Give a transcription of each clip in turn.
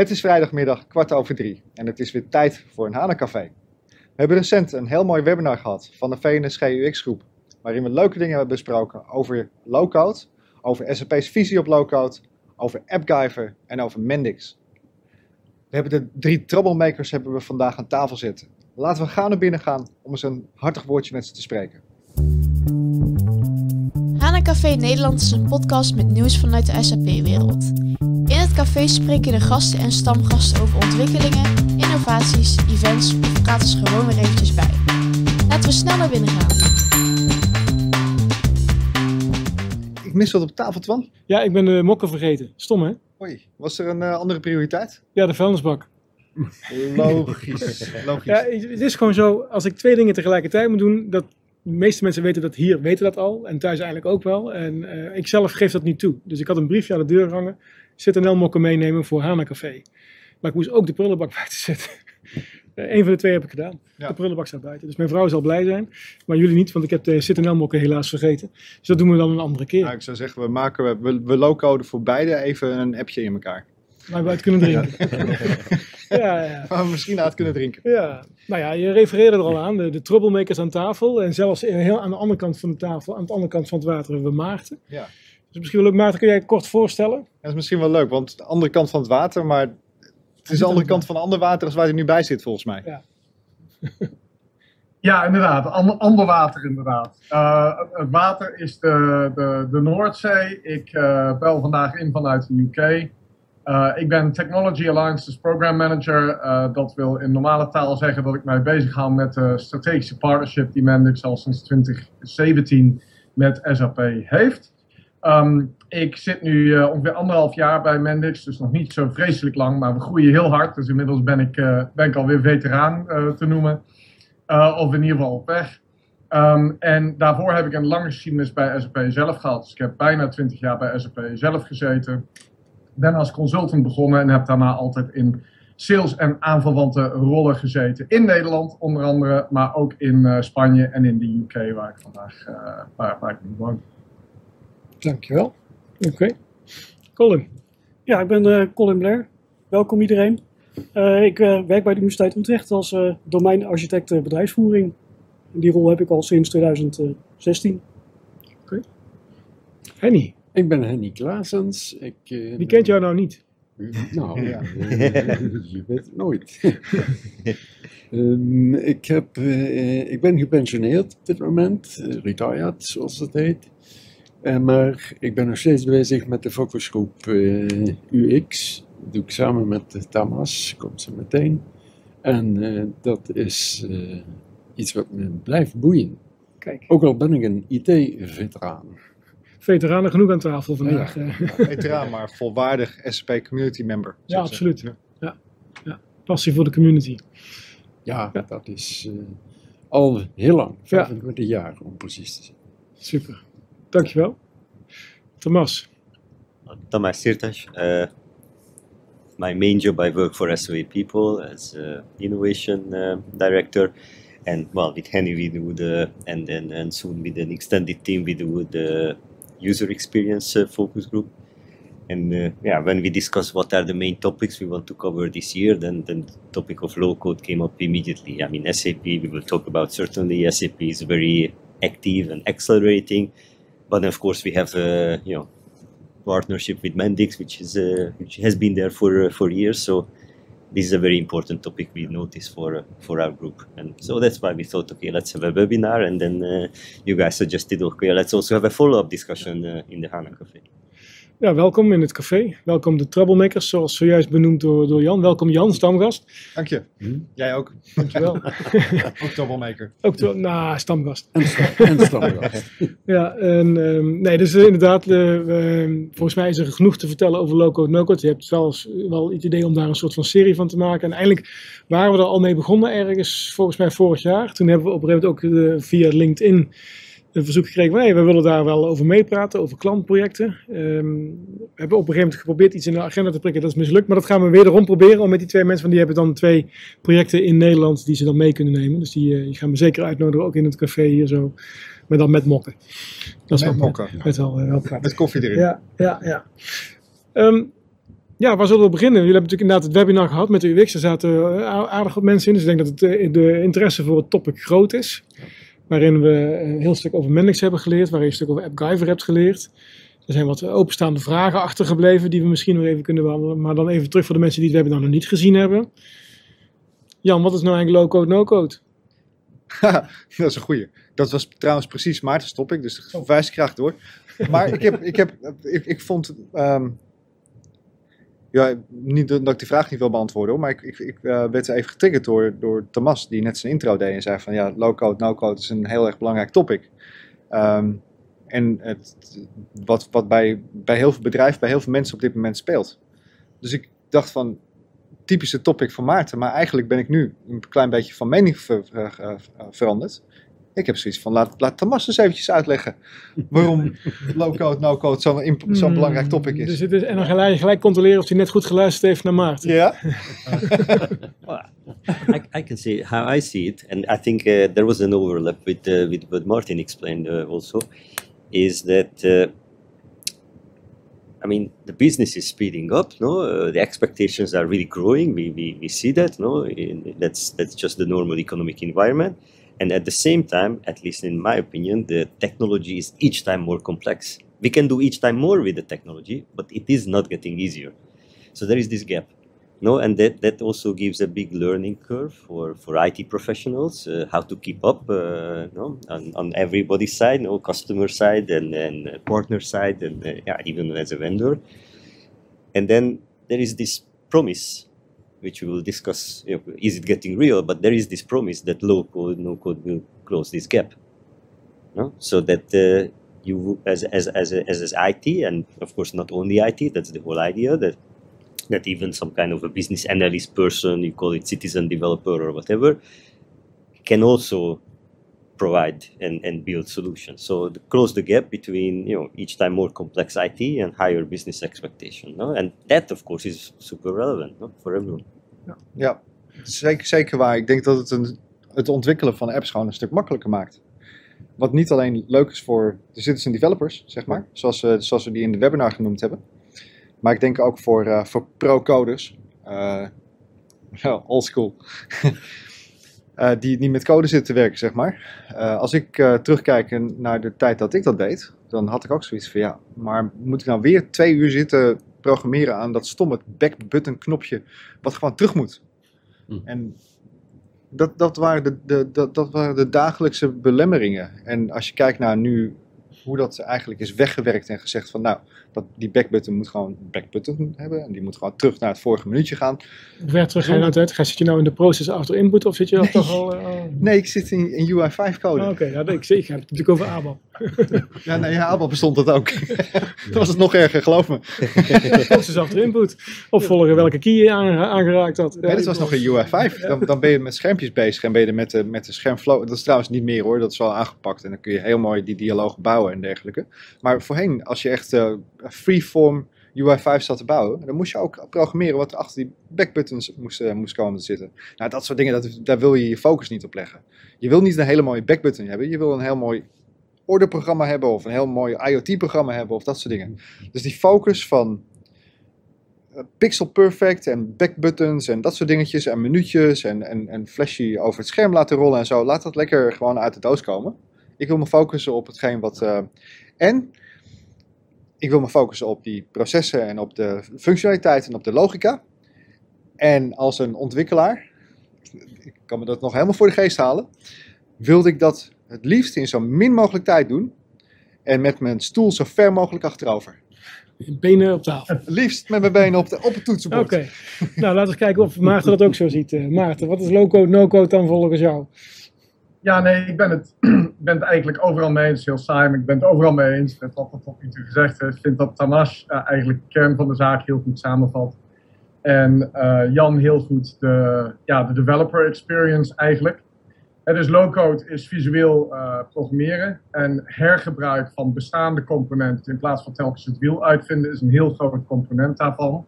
Het is vrijdagmiddag kwart over drie en het is weer tijd voor een Hanencafé. We hebben recent een heel mooi webinar gehad van de VNSG UX groep, waarin we leuke dingen hebben besproken over low-code, over SAP's visie op low-code, over AppGyver en over Mendix. We hebben de drie troublemakers hebben we vandaag aan tafel zitten. Laten we gaan naar binnen gaan om eens een hartig woordje met ze te spreken. Hanencafé Nederland is een podcast met nieuws vanuit de SAP-wereld. In het café spreken de gasten en stamgasten over ontwikkelingen, innovaties, events of praten ze gewoon weer eventjes bij. Laten we snel naar binnen gaan. Ik mis wat op tafel, Twan. Ja, ik ben de mokken vergeten. Stom, hè? Hoi, was er een eh, andere prioriteit? Ja, de vuilnisbak. Logisch, logisch. Ja, het is gewoon zo, als ik twee dingen tegelijkertijd moet doen, dat de meeste mensen weten dat hier, weten dat al. En thuis eigenlijk ook wel. En eh, ik zelf geef dat niet toe. Dus ik had een briefje aan de deur hangen. Zit een mokken meenemen voor Hana Café. Maar ik moest ook de prullenbak buiten zetten. Eh, Eén van de twee heb ik gedaan. Ja. De prullenbak staat buiten. Dus mijn vrouw zal blij zijn. Maar jullie niet, want ik heb de zit mokken helaas vergeten. Dus dat doen we dan een andere keer. Nou, ik zou zeggen, we maken we, we low-coden voor beide even een appje in elkaar. Waar we uit kunnen drinken. ja, ja. Waar we misschien uit kunnen drinken. Ja, nou ja, je refereerde er al aan, de, de troublemakers aan tafel. En zelfs heel aan de andere kant van de tafel, aan de andere kant van het water, hebben we Maarten. Ja. Dus misschien wel leuk, Maarten, kun jij kort voorstellen? Dat is misschien wel leuk, want de andere kant van het water, maar het is de andere kant van een ander water als waar hij nu bij zit, volgens mij. Ja. Ja, inderdaad. Ander, ander water, inderdaad. Uh, het water is de, de, de Noordzee. Ik uh, bel vandaag in vanuit de UK. Uh, ik ben Technology Alliances Program Manager. dat wil in normale taal zeggen dat ik mij bezig hou met de strategische partnership die Mendix al sinds 2017 met SAP heeft. Um, ik zit nu ongeveer anderhalf jaar bij Mendix, dus nog niet zo vreselijk lang, maar we groeien heel hard. Dus inmiddels ben ik, ben ik alweer veteraan te noemen. Uh, of in ieder geval op weg. Um, en daarvoor heb ik een lange geschiedenis bij SAP zelf gehad. Dus ik heb bijna 20 jaar bij SAP zelf gezeten. Ben als consultant begonnen en heb daarna altijd in sales- en aanverwante rollen gezeten. In Nederland onder andere, maar ook in uh, Spanje en in de UK waar ik vandaag uh, waar, waar ik woon. Dankjewel. Oké. Okay. Colin. Ja, ik ben Colin Blair. Welkom iedereen. Uh, ik uh, werk bij de Universiteit Utrecht als uh, domeinarchitect bedrijfsvoering. En die rol heb ik al sinds 2016. Oké. Okay. Henny. Ik ben Henny Klaasens. Ik, Wie kent jou nou niet? Nou, ja. je weet het nooit. um, ik, heb, ik ben gepensioneerd op dit moment, retired zoals het heet. Maar ik ben nog steeds bezig met de focusgroep UX doe ik samen met Tamas, komt ze meteen. En uh, dat is uh, iets wat me blijft boeien. Kijk. Ook al ben ik een IT-veteraan. Veteranen genoeg aan tafel vandaag. Ja, veteraan, maar volwaardig SAP community member. Ja, absoluut. Ja. Ja. Passie voor de community. Ja, ja. dat is uh, al heel lang, 25 jaar om precies te zijn. Super, dankjewel. Thomas. Thomas Sirtas, my main job, I work for SOA People as uh, innovation uh, director, and well, with Henny we do the, and then and soon with an extended team we do the user experience uh, focus group. And uh, yeah, when we discuss what are the main topics we want to cover this year, then, then the topic of low code came up immediately. I mean, SAP we will talk about certainly. SAP is very active and accelerating, but of course we have uh, you know partnership with Mendix, which is uh, which has been there for uh, for years. So this is a very important topic we notice for uh, for our group, and so that's why we thought, okay, let's have a webinar, and then uh, you guys suggested, okay, let's also have a follow-up discussion uh, in the HANA Cafe. Ja, welkom in het café. Welkom de Troublemakers, zoals zojuist benoemd door, door Jan. Welkom Jan, stamgast. Dank je. Hm? Jij ook. Dankjewel. ook Troublemaker. Ook to nou, stamgast. En, en stamgast. ja, en, um, nee, dus uh, inderdaad, uh, uh, volgens mij is er genoeg te vertellen over low-code, no-code. Je hebt wel, wel het idee om daar een soort van serie van te maken. En eigenlijk waren we er al mee begonnen ergens, volgens mij vorig jaar. Toen hebben we op een gegeven moment ook via LinkedIn een verzoek gekregen van hey, we willen daar wel over meepraten, over klantprojecten. Um, we hebben op een gegeven moment geprobeerd iets in de agenda te prikken, dat is mislukt. Maar dat gaan we wederom proberen om met die twee mensen, van die hebben dan twee projecten in Nederland die ze dan mee kunnen nemen. Dus die, uh, die gaan we zeker uitnodigen, ook in het café hier zo. Maar dan met mokken. Dat is met wel mokken. Met, uh, wel met koffie erin. Ja, ja, ja. Um, Ja, waar zullen we beginnen? Jullie hebben natuurlijk inderdaad het webinar gehad met de UX. Er zaten eh, aardig wat mensen in. Dus ik denk dat het, eh, de interesse voor het topic groot is. Waarin we een heel stuk over Mendix hebben geleerd. Waarin je een stuk over AppGyver hebt geleerd. Er zijn wat openstaande vragen achtergebleven die we misschien nog even kunnen behandelen. Maar dan even terug voor de mensen die het webinar nog niet gezien hebben. Jan, wat is nou eigenlijk low-code, no-code? dat is een goeie. Dat was trouwens precies Maarten's topic, dus dat verwijs ik graag door. Maar ik, heb, ik, heb, ik, ik vond... ehm, ja, niet dat ik die vraag niet wil beantwoorden, hoor, maar ik, ik, ik eh, werd even getriggerd door, door Thomas, die net zijn intro deed en zei van ja, low-code, no-code is een heel erg belangrijk topic. Ehm, en het, wat, wat bij, bij heel veel bedrijven, bij heel veel mensen op dit moment speelt. Dus ik dacht van, typische topic van Maarten, maar eigenlijk ben ik nu een klein beetje van mening ver- eh, veranderd. Ik heb zoiets van, laat, laat Thomas eens eventjes uitleggen waarom low-code, no-code zo'n imp- zo'n belangrijk topic is. Dus het is en dan gelijk, gelijk controleren of hij net goed geluisterd heeft naar Maarten. Ja? Well, I, I can say how I see it, and I think uh, there was an overlap with uh, with what Martin explained uh, also, is that uh, I mean the business is speeding up. No, uh, the expectations are really growing. We, we, we see that. No, in, that's that's just the normal economic environment. And at the same time, at least in my opinion, the technology is each time more complex. We can do each time more with the technology, but it is not getting easier. So there is this gap. No, and that, that also gives a big learning curve for, for IT professionals, uh, how to keep up uh, no, on, on everybody's side, no, customer side and, and uh, partner side, and uh, yeah, even as a vendor. And then there is this promise, which we will discuss. You know, is it getting real? But there is this promise that low code, no code will close this gap. No? So that uh, you, as, as, as, as, as IT, and of course not only IT, that's the whole idea, that that even some kind of a business analyst person, you call it citizen developer or whatever, can also provide and, and build solutions. So close the gap between you know each time more complex IT and higher business expectation. No? And that of course is super relevant no? for everyone. Ja, zeker, zeker waar. Ik denk dat het een, het ontwikkelen van apps gewoon een stuk makkelijker maakt. Wat niet alleen leuk is voor de citizen developers, zeg maar, zoals, we- zoals we die in de webinar genoemd hebben. Maar ik denk ook voor, eh, voor pro-coders, eh ja, oldschool, eh, die niet met code zitten te werken, zeg maar. Eh, als ik eh, terugkijk naar de tijd dat ik dat deed, dan had ik ook zoiets van ja, maar moet ik nou weer twee uur zitten programmeren aan dat stomme back-button knopje, wat gewoon terug moet? Hm. En dat, dat, waren de, de, dat, dat waren de dagelijkse belemmeringen. En als je kijkt naar nu hoe dat eigenlijk is weggewerkt en gezegd van nou, dat die backbutton moet gewoon een backbutton hebben. En die moet gewoon terug naar het vorige minuutje gaan. Hoe ver terug ga je nou uit? Ga- Zit je nou in de process after input of zit je al Nee. toch al... eh, oh. Nee, ik zit in, in UI5 code. Ah, Oké, ja, ik, ik heb het natuurlijk over ABAP. Ja, nee, ja, Abel bestond dat ook. Toen was het nog erger, geloof me. Process after input. Opvolgen welke key je aange- aangeraakt had. Ja, Nee, dat was nog een UI5. Dan, dan ben je met schermpjes bezig en ben je met de, met de schermflow. Dat is trouwens niet meer hoor, dat is wel aangepakt. En dan kun je heel mooi die dialoog bouwen en dergelijke. Maar voorheen, als je echt eh, freeform UI5 zat te bouwen, dan moest je ook programmeren wat er achter die backbuttons moest, eh, moest komen te zitten. Nou, dat soort dingen, dat, daar wil je je focus niet op leggen. Je wil niet een hele mooie backbutton hebben, je wil een heel mooi orderprogramma hebben of een heel mooi IoT-programma hebben of dat soort dingen. Dus die focus van eh, pixel perfect en backbuttons en dat soort dingetjes en minuutjes en, en, en flashy over het scherm laten rollen en zo. Laat dat lekker gewoon uit de doos komen. Ik wil me focussen op hetgeen wat. eh, en ik wil me focussen op die processen en op de functionaliteit en op de logica. En als een ontwikkelaar, ik kan me dat nog helemaal voor de geest halen, wilde ik dat het liefst in zo min mogelijk tijd doen. En met mijn stoel zo ver mogelijk achterover. Benen op tafel. Het liefst met mijn benen op, de, op het toetsenbord. Oké. nou, laten we kijken of Maarten dat ook zo ziet. Eh, Maarten, wat is low-code, no-code dan volgens jou? Ja, nee, ik ben het, ik eigenlijk overal mee eens. Heel saai, ik ben het overal mee eens met wat er tot nu toe gezegd is. Ik vind dat Tamas eh, eigenlijk de kern van de zaak heel goed samenvat. En eh, Jan heel goed de, ja, de developer experience eigenlijk. En dus low-code is visueel eh, programmeren en hergebruik van bestaande componenten in plaats van telkens het wiel uitvinden is een heel groot component daarvan.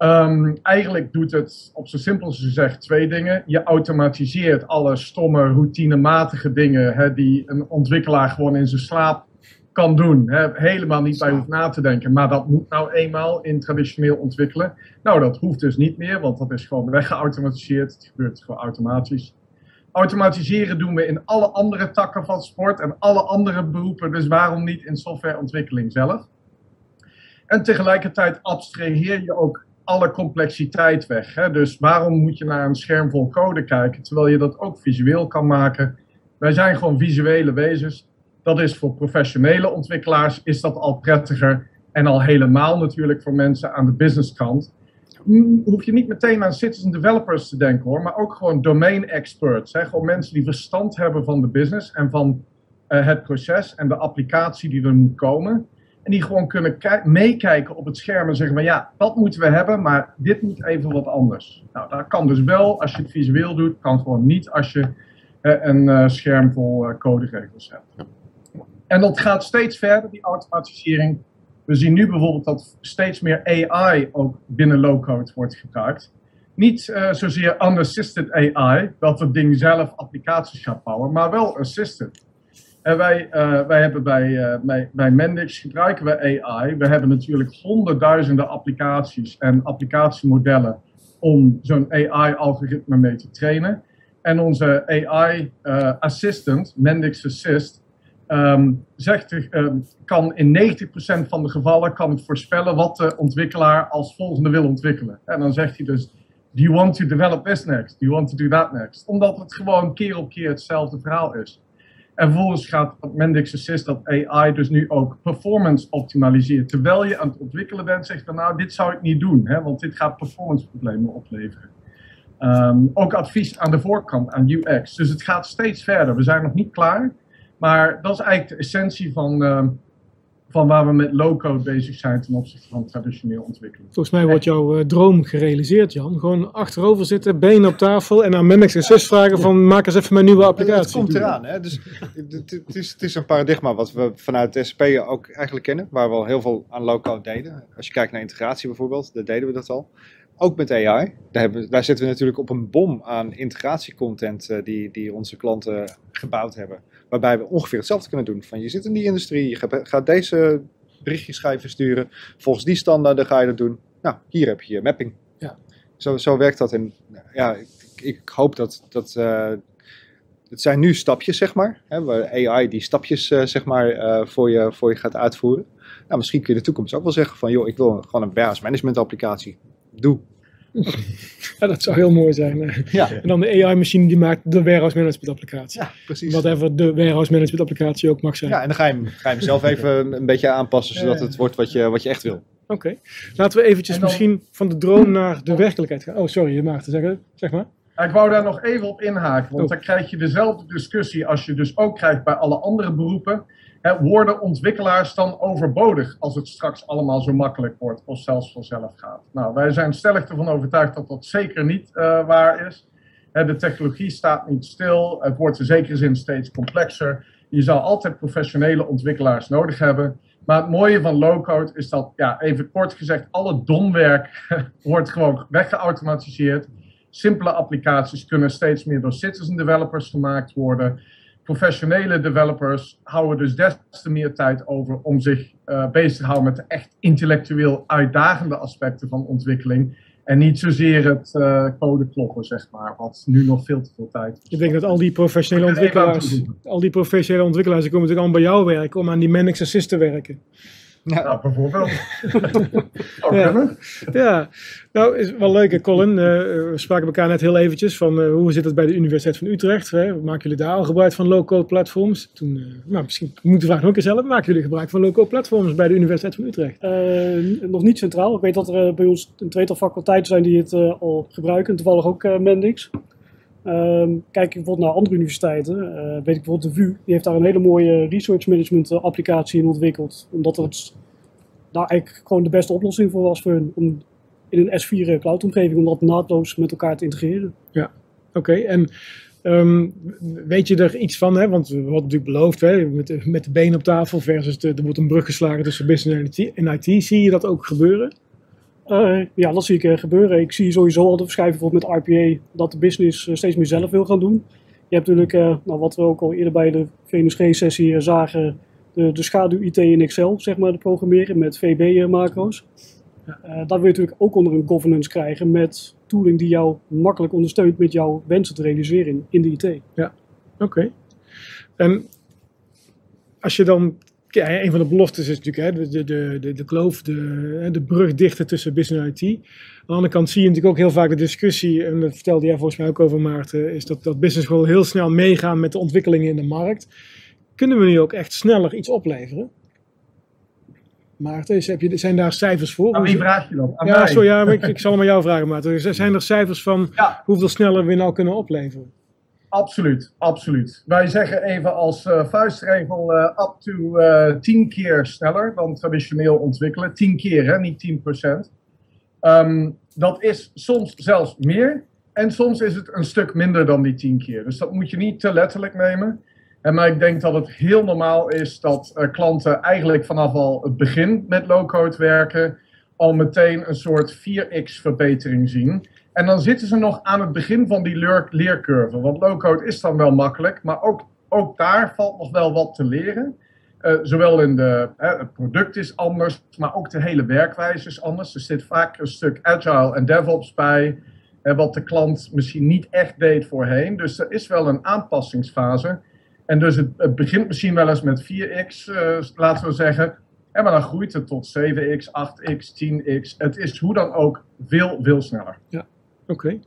Ehm, eigenlijk doet het op zo simpel als gezegd twee dingen. Je automatiseert alle stomme, routinematige dingen hè, die een ontwikkelaar gewoon in zijn slaap kan doen. Hè, helemaal niet bij hoeft na te denken. Maar dat moet nou eenmaal in traditioneel ontwikkelen. Nou, dat hoeft dus niet meer, want dat is gewoon weggeautomatiseerd. Het gebeurt gewoon automatisch. Automatiseren doen we in alle andere takken van sport en alle andere beroepen. Dus waarom niet in softwareontwikkeling zelf? En tegelijkertijd abstraheer je ook alle complexiteit weg. Hè? Dus waarom moet je naar een scherm vol code kijken, terwijl je dat ook visueel kan maken? Wij zijn gewoon visuele wezens. Dat is voor professionele ontwikkelaars is dat al prettiger. En al helemaal natuurlijk voor mensen aan de businesskant. Hm, hoef je niet meteen aan citizen developers te denken hoor, maar ook gewoon domain experts. Hè? Gewoon mensen die verstand hebben van de business en van uh, het proces en de applicatie die er moet komen. En die gewoon kunnen meekijken op het scherm en zeggen van ja, dat moeten we hebben, maar dit moet even wat anders. Nou, dat kan dus wel als je het visueel doet, kan gewoon niet als je uh, een uh, scherm vol coderegels hebt. En dat gaat steeds verder, die automatisering. We zien nu bijvoorbeeld dat steeds meer AI ook binnen low-code wordt gebruikt. Niet uh, zozeer unassisted AI, dat het ding zelf applicaties gaat bouwen, maar wel assisted. En wij, uh, wij hebben bij, uh, bij, Mendix gebruiken we AI. We hebben natuurlijk honderdduizenden applicaties en applicatiemodellen om zo'n AI-algoritme mee te trainen. En onze AI-assistant, Mendix Assist, um, zegt, um, kan in 90% van de gevallen kan het voorspellen wat de ontwikkelaar als volgende wil ontwikkelen. En dan zegt hij dus, do you want to develop this next? Do you want to do that next? Omdat het gewoon keer op keer hetzelfde verhaal is. En vervolgens gaat Mendix Assist dat AI dus nu ook performance optimaliseert. Terwijl je aan het ontwikkelen bent, zegt dan nou, dit zou ik niet doen, hè, want dit gaat performance problemen opleveren. Um, ook advies aan de voorkant, aan UX. Dus het gaat steeds verder. We zijn nog niet klaar. Maar dat is eigenlijk de essentie van, uh, van waar we met low-code bezig zijn ten opzichte van traditioneel ontwikkelen. Volgens mij wordt jouw uh, droom gerealiseerd, Jan. Gewoon achterover zitten, benen op tafel en aan Mendix Assist vragen van maak eens even mijn nieuwe applicatie. Het komt eraan. Hè? Dus, het, is, het is een paradigma wat we vanuit de SP ook eigenlijk kennen, waar we al heel veel aan low-code deden. Als je kijkt naar integratie bijvoorbeeld, daar deden we dat al. Ook met AI. Daar, hebben, daar zitten we natuurlijk op een bom aan integratiecontent uh, die, die onze klanten gebouwd hebben. Waarbij we ongeveer hetzelfde kunnen doen. Van je zit in die industrie, je gaat deze berichtjes schrijven sturen. Volgens die standaarden ga je dat doen. Nou, hier heb je je mapping. Ja. Zo, zo werkt dat. En ja, ik, ik hoop dat. dat uh, het zijn nu stapjes, zeg maar. Hè, waar AI die stapjes uh, zeg maar, uh, voor, je, voor je gaat uitvoeren. Nou, misschien kun je in de toekomst ook wel zeggen van... joh, ik wil gewoon een warehouse management applicatie. Doe. Ja, dat zou heel mooi zijn. Ja. En dan de AI-machine die maakt de warehouse management applicatie. Ja, precies. Whatever de warehouse management applicatie ook mag zijn. Ja, en dan ga je hem, ga je hem zelf even een beetje aanpassen, zodat het wordt wat je, wat je echt wil. Oké. Okay. Laten we eventjes dan... misschien van de drone naar de werkelijkheid gaan. Oh, sorry, je mag te zeggen. Zeg maar. Ik wou daar nog even op inhaken, want oh. dan krijg je dezelfde discussie als je dus ook krijgt bij alle andere beroepen. Worden ontwikkelaars dan overbodig als het straks allemaal zo makkelijk wordt of zelfs vanzelf gaat? Nou, wij zijn stellig ervan overtuigd dat dat zeker niet uh, waar is. He, de technologie staat niet stil, het wordt in zekere zin steeds complexer. Je zal altijd professionele ontwikkelaars nodig hebben. Maar het mooie van low-code is dat, ja, even kort gezegd, alle domwerk wordt gewoon weggeautomatiseerd. Simpele applicaties kunnen steeds meer door citizen developers gemaakt worden professionele developers houden dus des te meer tijd over om zich uh, bezig te houden met de echt intellectueel uitdagende aspecten van ontwikkeling. En niet zozeer het uh, code kloppen, zeg maar, wat nu nog veel te veel tijd is. Ik denk dat al die professionele ontwikkelaars, al die professionele ontwikkelaars, die komen natuurlijk allemaal bij jou werken om aan die Mendix Assist te werken. Ja, nou, bijvoorbeeld. ja. ja, nou is wel leuk, Colin. Uh, we spraken elkaar net heel eventjes van uh, hoe zit het bij de Universiteit van Utrecht? Hè? Maken jullie daar al gebruik van low-code platforms? Toen, uh, nou, misschien moet de vraag nog een keer zelf. Maken jullie gebruik van low-code platforms bij de Universiteit van Utrecht? nog niet centraal. Ik weet dat er bij ons een tweetal faculteiten zijn die het al gebruiken. Toevallig ook Mendix. Um, kijk ik bijvoorbeeld naar andere universiteiten, uh, weet ik bijvoorbeeld de VU, die heeft daar een hele mooie research management applicatie in ontwikkeld. Omdat het daar eigenlijk gewoon de beste oplossing voor was voor hun, om in een S4 cloud omgeving, om dat naadloos met elkaar te integreren. Ja, oké. En um, weet je er iets van, hè? want we hadden natuurlijk beloofd, hè? Met, met de benen op tafel versus de, er wordt een brug geslagen tussen business en IT. Zie je dat ook gebeuren? Uh, ja, dat zie ik uh, gebeuren. Ik zie sowieso al de verschuiving bijvoorbeeld met RPA dat de business uh, steeds meer zelf wil gaan doen. Je hebt natuurlijk, nou, wat we ook al eerder bij de VNSG-sessie zagen, de, de schaduw-IT in Excel, zeg maar, te programmeren met VB-macro's. Uh, dat wil je natuurlijk ook onder een governance krijgen met tooling die jou makkelijk ondersteunt met jouw wensen te realiseren in, de IT. Ja, oké. En als je dan ja, een van de beloftes is natuurlijk hè, de, de, de, de kloof, de, de brug dichten tussen business en IT. Aan de andere kant zie je natuurlijk ook heel vaak de discussie, en dat vertelde jij volgens mij ook over Maarten, is dat, dat business gewoon heel snel meegaan met de ontwikkelingen in de markt. Kunnen we nu ook echt sneller iets opleveren? Maarten, heb je, zijn daar cijfers voor? Aan wie vraag je dan? ja, sorry, ja, ik, ik, zal hem aan jou vragen, Maarten. Zijn er cijfers van hoeveel sneller we nou kunnen opleveren? Absoluut, absoluut. Wij zeggen even als uh, vuistregel uh, up to uh, eh, 10 keer sneller dan traditioneel ontwikkelen. 10 keer, hè, niet 10 procent. Um, dat is soms zelfs meer en soms is het een stuk minder dan die 10 keer. Dus dat moet je niet te letterlijk nemen. En maar ik denk dat het heel normaal is dat klanten eigenlijk vanaf al het begin met low-code werken al meteen een soort 4x verbetering zien. En dan zitten ze nog aan het begin van die leer leercurve. Want low-code is dan wel makkelijk, maar ook, ook daar valt nog wel wat te leren. Uh, zowel in de, het product is anders, maar ook de hele werkwijze is anders. Er zit vaak een stuk agile en DevOps bij, wat de klant misschien niet echt deed voorheen. Dus er is wel een aanpassingsfase. En dus het, begint misschien wel eens met 4x, uh, eh, laten we zeggen. En maar dan groeit het tot 7x, 8x, 10x. Het is hoe dan ook veel, veel sneller. Ja. Oké.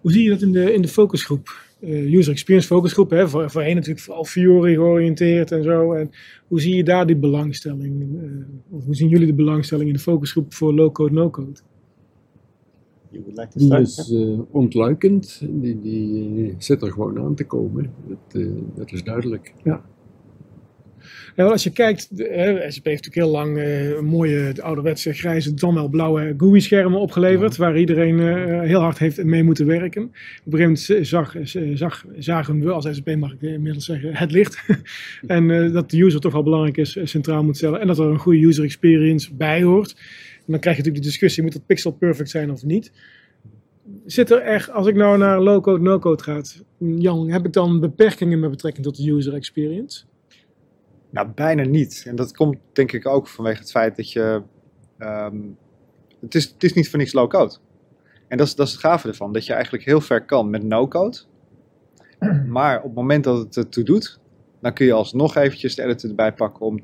Hoe zie je dat in de, in de focusgroep? Uh, user experience focusgroep, hè? Voor, voorheen natuurlijk vooral Fiori georiënteerd en zo. En hoe zie je daar die belangstelling? Uh, of hoe zien jullie de belangstelling in de focusgroep voor low-code, no-code? Like die is uh, ontluikend, die, die zit er gewoon aan te komen. Dat, dat is duidelijk. Ja. Ja, als je kijkt, hè, SAP heeft natuurlijk heel lang uh, mooie ouderwetse grijze, dan wel blauwe GUI-schermen opgeleverd, waar iedereen uh, heel hard heeft mee moeten werken. Op een gegeven moment zag, zag, zagen we als SAP, mag ik inmiddels zeggen, het licht. en uh, dat de user toch wel belangrijk is, centraal moet stellen. En dat er een goede user experience bij hoort. En dan krijg je natuurlijk de discussie, moet het pixel perfect zijn of niet? Zit er echt, als ik nou naar low-code, no-code ga, Jan, heb ik dan beperkingen met betrekking tot de user experience? Nou, bijna niet. En dat komt denk ik ook vanwege het feit dat je. Ehm, het, is, het is niet voor niks low-code. En dat is, dat is het gave ervan. Dat je eigenlijk heel ver kan met no-code. Maar op het moment dat het ertoe doet, dan kun je alsnog eventjes de editor erbij pakken om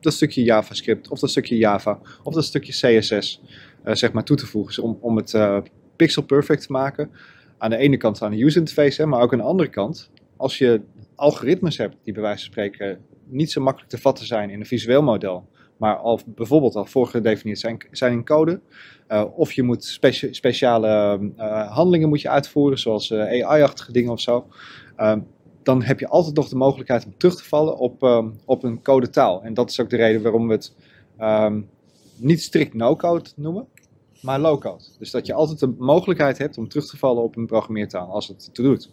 dat stukje JavaScript of dat stukje Java of dat stukje CSS uh, eh, zeg maar toe te voegen. Dus om, om het uh, pixel perfect te maken. Aan de ene kant aan de user interface, maar ook aan de andere kant. Als je algoritmes hebt die bij wijze van spreken niet zo makkelijk te vatten zijn in een visueel model, maar al bijvoorbeeld al voorgedefinieerd zijn, zijn in code. Uh, of je moet speciale uh, handelingen moet je uitvoeren, zoals eh, AI-achtige dingen of zo. Ehm, dan heb je altijd nog de mogelijkheid om terug te vallen op, um, op een codetaal. En dat is ook de reden waarom we het um, niet strikt no-code noemen, maar low-code. Dus dat je altijd de mogelijkheid hebt om terug te vallen op een programmeertaal als het te doet.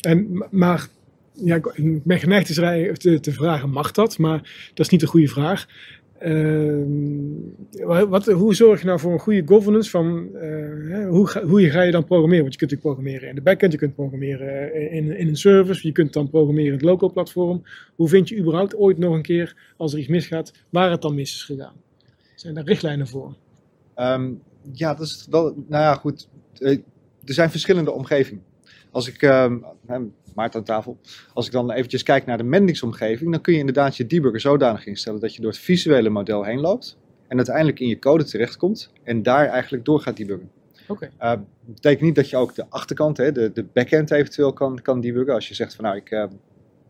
En, maar ja, ik ben geneigd te, te, vragen, mag dat? Maar dat is niet een goede vraag. Uh, wat, hoe zorg je nou voor een goede governance van uh, hoe, ga, hoe ga je dan programmeren? Want je kunt natuurlijk programmeren in de backend, je kunt programmeren in, in een service, je kunt dan programmeren in het local platform. Hoe vind je überhaupt ooit nog een keer, als er iets misgaat, waar het dan mis is gegaan? Zijn daar richtlijnen voor? Um, ja, dat is wel, nou ja, goed. Eh, er zijn verschillende omgevingen. Als ik, um, Maarten aan tafel. Als ik dan eventjes kijk naar de Mendix-omgeving, dan kun je inderdaad je debugger zodanig instellen dat je door het visuele model heen loopt en uiteindelijk in je code terechtkomt en daar eigenlijk door gaat debuggen. Okay. Uh, dat betekent niet dat je ook de achterkant, hè, de, de backend eventueel kan, kan debuggen. Als je zegt van nou, ik uh,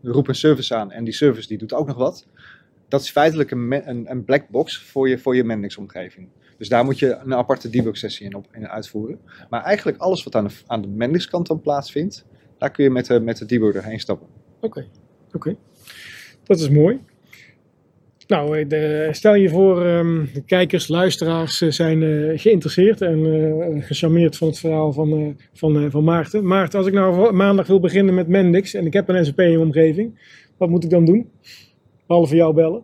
roep een service aan en die service die doet ook nog wat. Dat is feitelijk een, een, een black box voor je, voor je Mendix-omgeving. Dus daar moet je een aparte debug sessie in, op, in uitvoeren. Maar eigenlijk alles wat aan de, aan de Mendix kant dan plaatsvindt, daar kun je met de, met de debugger heen stappen. Oké, oké. Dat is mooi. Nou, eh, stel je voor, um, de kijkers, luisteraars uh, zijn uh, geïnteresseerd en uh, gecharmeerd van het verhaal van, van, van Maarten. Maarten, als ik nou maandag wil beginnen met Mendix en ik heb een SAP omgeving, wat moet ik dan doen? Behalve jou bellen.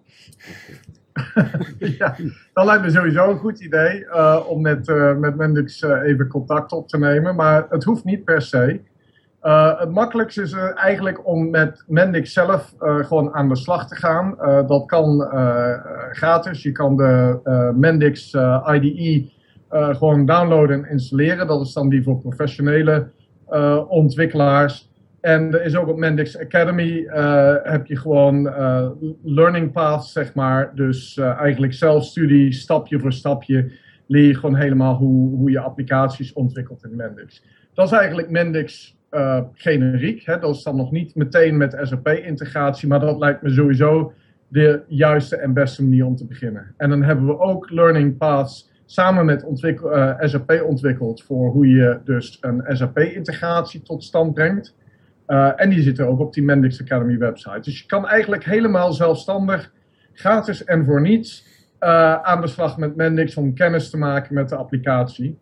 ja, dat lijkt me sowieso een goed idee om met, met Mendix even contact op te nemen. Maar het hoeft niet per se. Het makkelijkste is eigenlijk om met Mendix zelf gewoon aan de slag te gaan. dat kan gratis. Je kan de Mendix IDE gewoon downloaden en installeren. Dat is dan die voor professionele ontwikkelaars. En er is ook op Mendix Academy heb je gewoon learning paths, zeg maar. Dus eigenlijk zelfstudie, stapje voor stapje, leer je gewoon helemaal hoe, hoe je applicaties ontwikkelt in Mendix. Dat is eigenlijk Mendix generiek. Hè? Dat is dan nog niet meteen met SAP-integratie, maar dat lijkt me sowieso de juiste en beste manier om te beginnen. En dan hebben we ook Learning Paths samen met eh, SAP ontwikkeld voor hoe je dus een SAP-integratie tot stand brengt. Uh, en die zitten ook op die Mendix Academy website. Dus je kan eigenlijk helemaal zelfstandig, gratis en voor niets, aan de slag met Mendix om kennis te maken met de applicatie.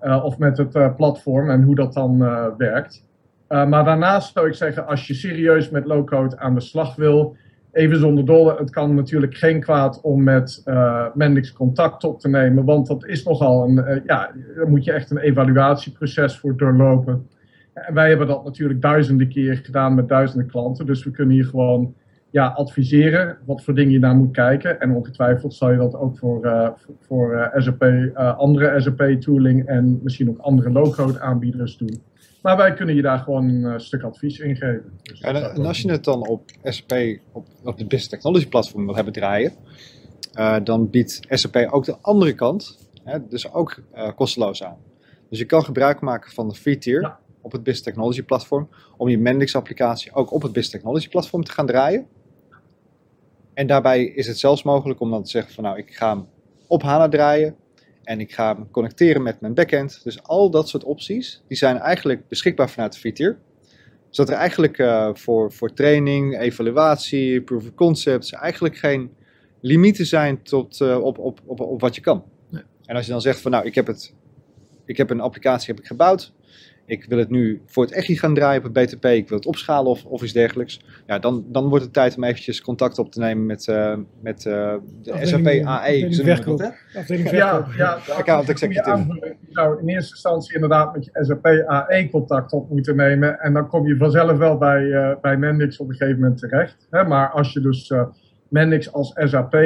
of met het platform en hoe dat dan werkt. Uh, maar daarnaast zou ik zeggen, als je serieus met low-code aan de slag wil, even zonder dolle, het kan natuurlijk geen kwaad om met uh, Mendix contact op te nemen, want dat is nogal een, uh, ja, daar moet je echt een evaluatieproces voor doorlopen. En wij hebben dat natuurlijk duizenden keer gedaan met duizenden klanten, dus we kunnen hier gewoon ja, adviseren wat voor dingen je naar moet kijken. En ongetwijfeld zal je dat ook voor, uh, voor SAP, andere SAP-tooling en misschien ook andere low-code aanbieders doen. Maar wij kunnen je daar gewoon een eh, stuk advies in geven. Dus en, en, als je het dan op SAP, op, op de Business Technology Platform wil hebben draaien, dan biedt SAP ook de andere kant, hè, dus ook kosteloos aan. Dus je kan gebruik maken van de free tier op het Business Technology Platform, om je Mendix applicatie ook op het Business Technology Platform te gaan draaien. En daarbij is het zelfs mogelijk om dan te zeggen van nou, ik ga hem op HANA draaien en ik ga hem connecteren met mijn backend. Dus al dat soort opties, die zijn eigenlijk beschikbaar vanuit de free Zodat er eigenlijk uh, voor, voor training, evaluatie, proof of concepts eigenlijk geen limieten zijn tot, uh, op, op, op, op wat je kan. Nee. En als je dan zegt van nou, ik heb, het, ik heb een applicatie heb ik gebouwd ik wil het nu voor het echi gaan draaien op het BTP, ik wil het opschalen of, of iets dergelijks. Ja, dan, dan wordt het tijd om eventjes contact op te nemen met, uh, met uh, de SAP AE. Verkoop. Ja, ja, account executive. Je zou in eerste instantie inderdaad met je SAP AE contact op moeten nemen. En dan kom je vanzelf wel bij, uh, bij Mendix op een gegeven moment terecht. Hè? Maar als je dus Mendix als SAP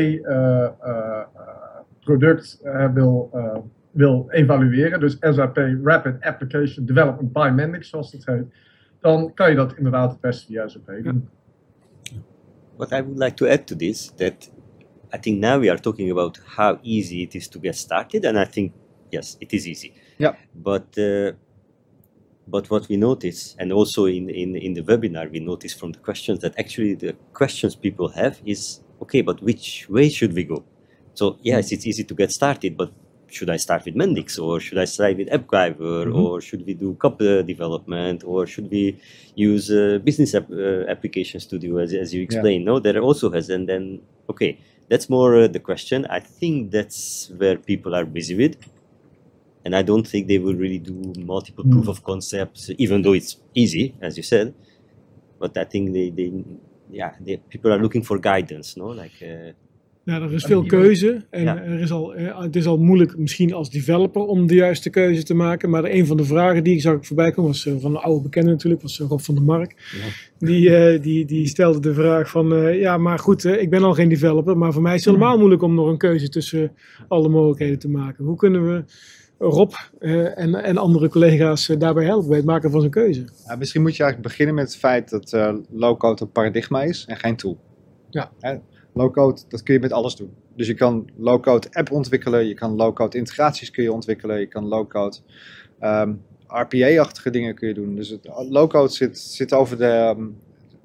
product wil wil evalueren, dus SAP Rapid Application Development by Mendix, zoals het heet, dan kan je dat inderdaad het beste via SAP doen. What I would like to add to this, that I think now we are talking about how easy it is to get started, and I think yes, it is easy. Yeah. But uh, but what we notice, and also in, in in the webinar, we notice from the questions that actually the questions people have is okay, but which way should we go? So yes, it's easy to get started, but should I start with Mendix or should I start with AppGyver mm-hmm. or should we do cup development or should we use uh, business app, uh, application studio as, as you explained? Yeah. No, there also has and then okay, that's more uh, the question. I think that's where people are busy with, and I don't think they will really do multiple mm. proof of concepts, even though it's easy, as you said. But I think they, they yeah, they, people are looking for guidance, no, like. Uh, Ja, er is veel keuze en er is al, het is al moeilijk misschien als developer om de juiste keuze te maken. Maar een van de vragen die ik zag voorbij komen was eh, van een oude bekende natuurlijk, was eh, Rob van der Mark. Ja. Die, die, die stelde de vraag van, ja maar goed, ik ben al geen developer, maar voor mij is het helemaal moeilijk om nog een keuze tussen alle mogelijkheden te maken. Hoe kunnen we Rob en, en andere collega's daarbij helpen bij het maken van zo'n keuze? Ja, misschien moet je eigenlijk beginnen met het feit dat low-code een paradigma is en geen tool. Ja. Low-code, dat kun je met alles doen. Dus je kan low-code app ontwikkelen, je kan low-code integraties kun je ontwikkelen, je kan low-code ehm, RPA-achtige dingen kun je doen. Dus low-code zit, zit, over de, ehm,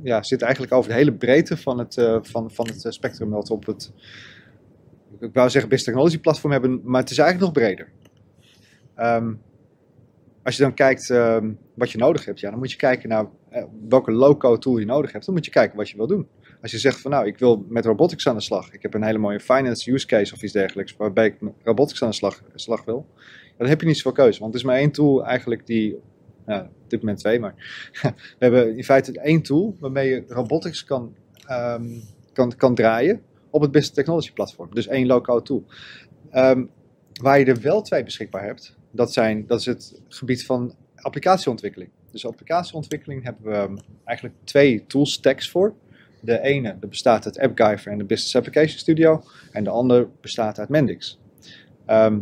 ja, zit eigenlijk over de hele breedte van het, uh, van, van het spectrum dat op het, ik wou zeggen business technology platform hebben, maar het is eigenlijk nog breder. Um, als je dan kijkt wat je nodig hebt, ja, dan moet je kijken naar uh, welke low-code tool je nodig hebt. Dan moet je kijken wat je wil doen. Als je zegt van nou, ik wil met robotics aan de slag. Ik heb een hele mooie finance use case of iets dergelijks. Waarbij ik robotics aan de slag, wil. Dan heb je niet zoveel keuze. Want het is maar één tool eigenlijk die. Nou, op dit moment twee, maar. we hebben in feite één tool waarmee je robotics kan, um, kan, kan draaien. Op het Business Technology platform. Dus één low-code tool. Um, waar je er wel twee beschikbaar hebt. Dat, zijn, dat is het gebied van applicatieontwikkeling. Dus applicatieontwikkeling hebben we ehm, eigenlijk twee toolstacks voor. De ene bestaat uit AppGyver en de Business Application Studio. En de andere bestaat uit Mendix. Ehm,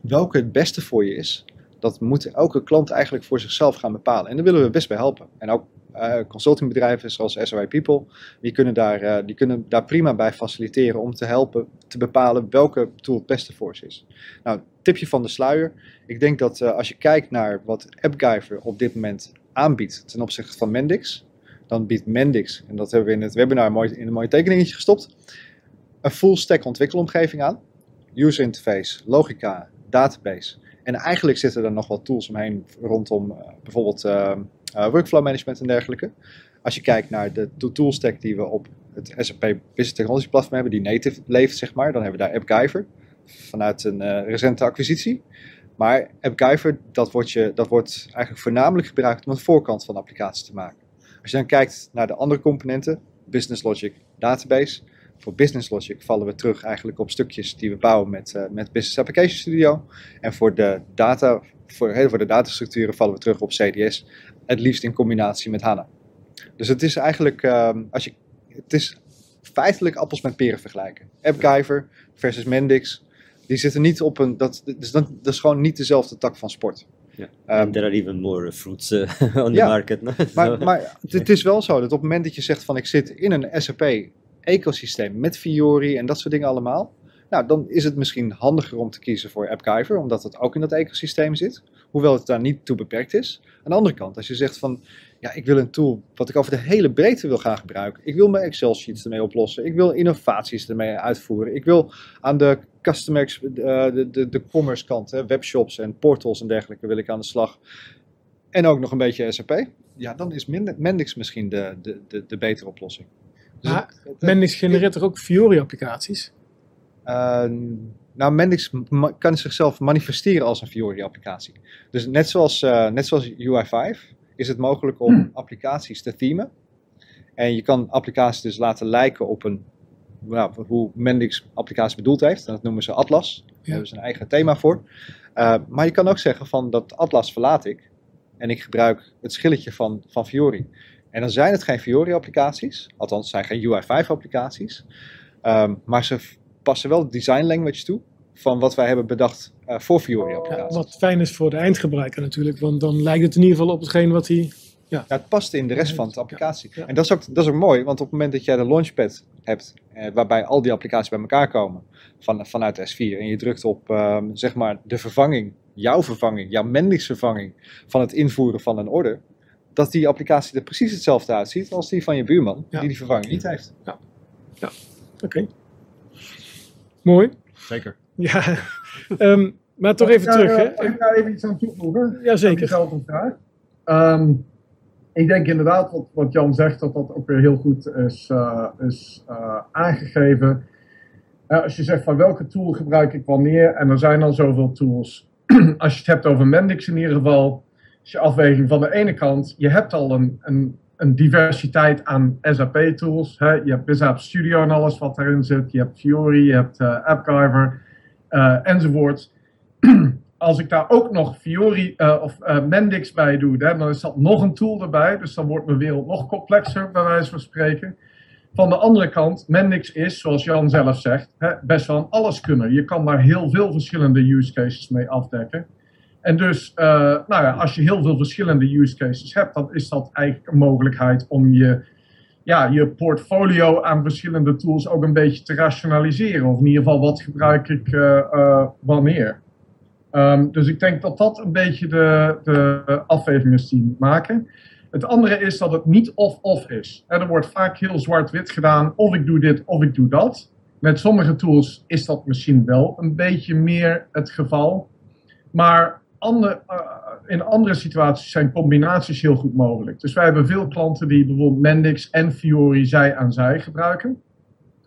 welke het beste voor je is, dat moet elke klant eigenlijk voor zichzelf gaan bepalen. En daar willen we best bij helpen. En ook uh, consultingbedrijven zoals SOI People, die kunnen, daar, eh, die kunnen daar prima bij faciliteren om te helpen te bepalen welke tool het beste voor ze is. Nou, tipje van de sluier. Ik denk dat uh, als je kijkt naar wat AppGyver op dit moment aanbiedt ten opzichte van Mendix, dan biedt Mendix, en dat hebben we in het webinar mooi, in een mooi tekeningetje gestopt, een full stack ontwikkelomgeving aan. User interface, logica, database. En eigenlijk zitten er nog wat tools omheen rondom bijvoorbeeld uh, workflow management en dergelijke. Als je kijkt naar de toolstack die we op het SAP Business Technology Platform hebben, die native leeft, zeg maar, dan hebben we daar AppGyver vanuit een recente acquisitie. Maar AppGyver, dat wordt, je, dat wordt eigenlijk voornamelijk gebruikt om de voorkant van de applicatie te maken. Als je dan kijkt naar de andere componenten, Business Logic, Database. Voor Business Logic vallen we terug eigenlijk op stukjes die we bouwen met, uh, met Business Application Studio. En voor de, data, voor, voor de datastructuren vallen we terug op CDS het liefst in combinatie met HANA. Dus het is eigenlijk, um, als je, het is feitelijk appels met peren vergelijken. AppGyver versus Mendix, die zitten niet op een, dat, dus dat is gewoon niet dezelfde tak van sport. Yeah. Um, there are even more fruits uh, on the market. maar, maar het is wel zo dat op het moment dat je zegt van ik zit in een SAP ecosysteem met Fiori en dat soort dingen allemaal, nou, dan is het misschien handiger om te kiezen voor AppGyver, omdat het ook in dat ecosysteem zit. Hoewel het daar niet toe beperkt is. Aan de andere kant, als je zegt van, ja, ik wil een tool wat ik over de hele breedte wil gaan gebruiken. Ik wil mijn Excel sheets ermee oplossen. Ik wil innovaties ermee uitvoeren. Ik wil aan de customer, uh, de, de, de commerce kant, hè, webshops en portals en dergelijke wil ik aan de slag. En ook nog een beetje SAP. Ja, dan is Mendix misschien de, de, de, de betere oplossing. Dus Mendix genereert toch ook Fiori-applicaties? Uh, nou, Mendix kan zichzelf manifesteren als een Fiori-applicatie. Dus net zoals, uh, net zoals UI5 is het mogelijk om hmm. applicaties te themen. En je kan applicaties dus laten lijken op een, nou, hoe Mendix applicatie bedoeld heeft. Dat noemen ze Atlas. Daar hebben ze een eigen thema voor. Uh, maar je kan ook zeggen van dat Atlas verlaat ik. En ik gebruik het schilletje van, van Fiori. En dan zijn het geen Fiori-applicaties. Althans, het zijn geen UI5-applicaties. Um, maar ze passen wel het design language toe van wat wij hebben bedacht uh, voor Fiori applicaties. Ja, wat fijn is voor de eindgebruiker natuurlijk, want dan lijkt het in ieder geval op hetgeen wat hij... Ja. ja het past in de rest van de applicatie. En dat is, ook, dat is ook mooi, want op het moment dat jij de launchpad hebt, eh, waarbij al die applicaties bij elkaar komen van, vanuit S4, en je drukt op um, zeg maar de vervanging, jouw vervanging, jouw Mendix vervanging van het invoeren van een order, dat die applicatie er precies hetzelfde uitziet als die van je buurman, die die vervanging niet heeft. Ja, ja. oké. Mooi. Zeker. Ja, um, maar toch even terug. Hè? Ik ga even iets aan toevoegen. Jazeker. Dezelfde vraag. Um, ik denk inderdaad wat, wat, Jan zegt, dat dat ook weer heel goed is, uh, is uh, aangegeven. Uh, als je zegt van welke tool gebruik ik wanneer, en er zijn al zoveel tools. als je het hebt over Mendix in ieder geval, is je afweging van de ene kant, je hebt al een, een een diversiteit aan SAP-tools. Je hebt BizApp Studio en alles wat erin zit. Je hebt Fiori, je hebt AppGyver enzovoort. Als ik daar ook nog Fiori uh, of Mendix bij doe, dan is dat nog een tool erbij. Dus dan wordt mijn wereld nog complexer, bij wijze van spreken. Van de andere kant, Mendix is, zoals Jan zelf zegt, hè, best wel een alleskunner. Je kan daar heel veel verschillende use cases mee afdekken. En dus, uh, nou ja, als je heel veel verschillende use cases hebt, dan is dat eigenlijk een mogelijkheid om je, ja, je portfolio aan verschillende tools ook een beetje te rationaliseren. Of in ieder geval, wat gebruik ik uh, uh, wanneer. Um, dus ik denk dat dat een beetje de, de afweging is die moet maken. Het andere is dat het niet of-of is. er wordt vaak heel zwart-wit gedaan, of ik doe dit of ik doe dat. Met sommige tools is dat misschien wel een beetje meer het geval. Maar uh, in andere situaties zijn combinaties heel goed mogelijk. Dus wij hebben veel klanten die bijvoorbeeld Mendix en Fiori zij aan zij gebruiken.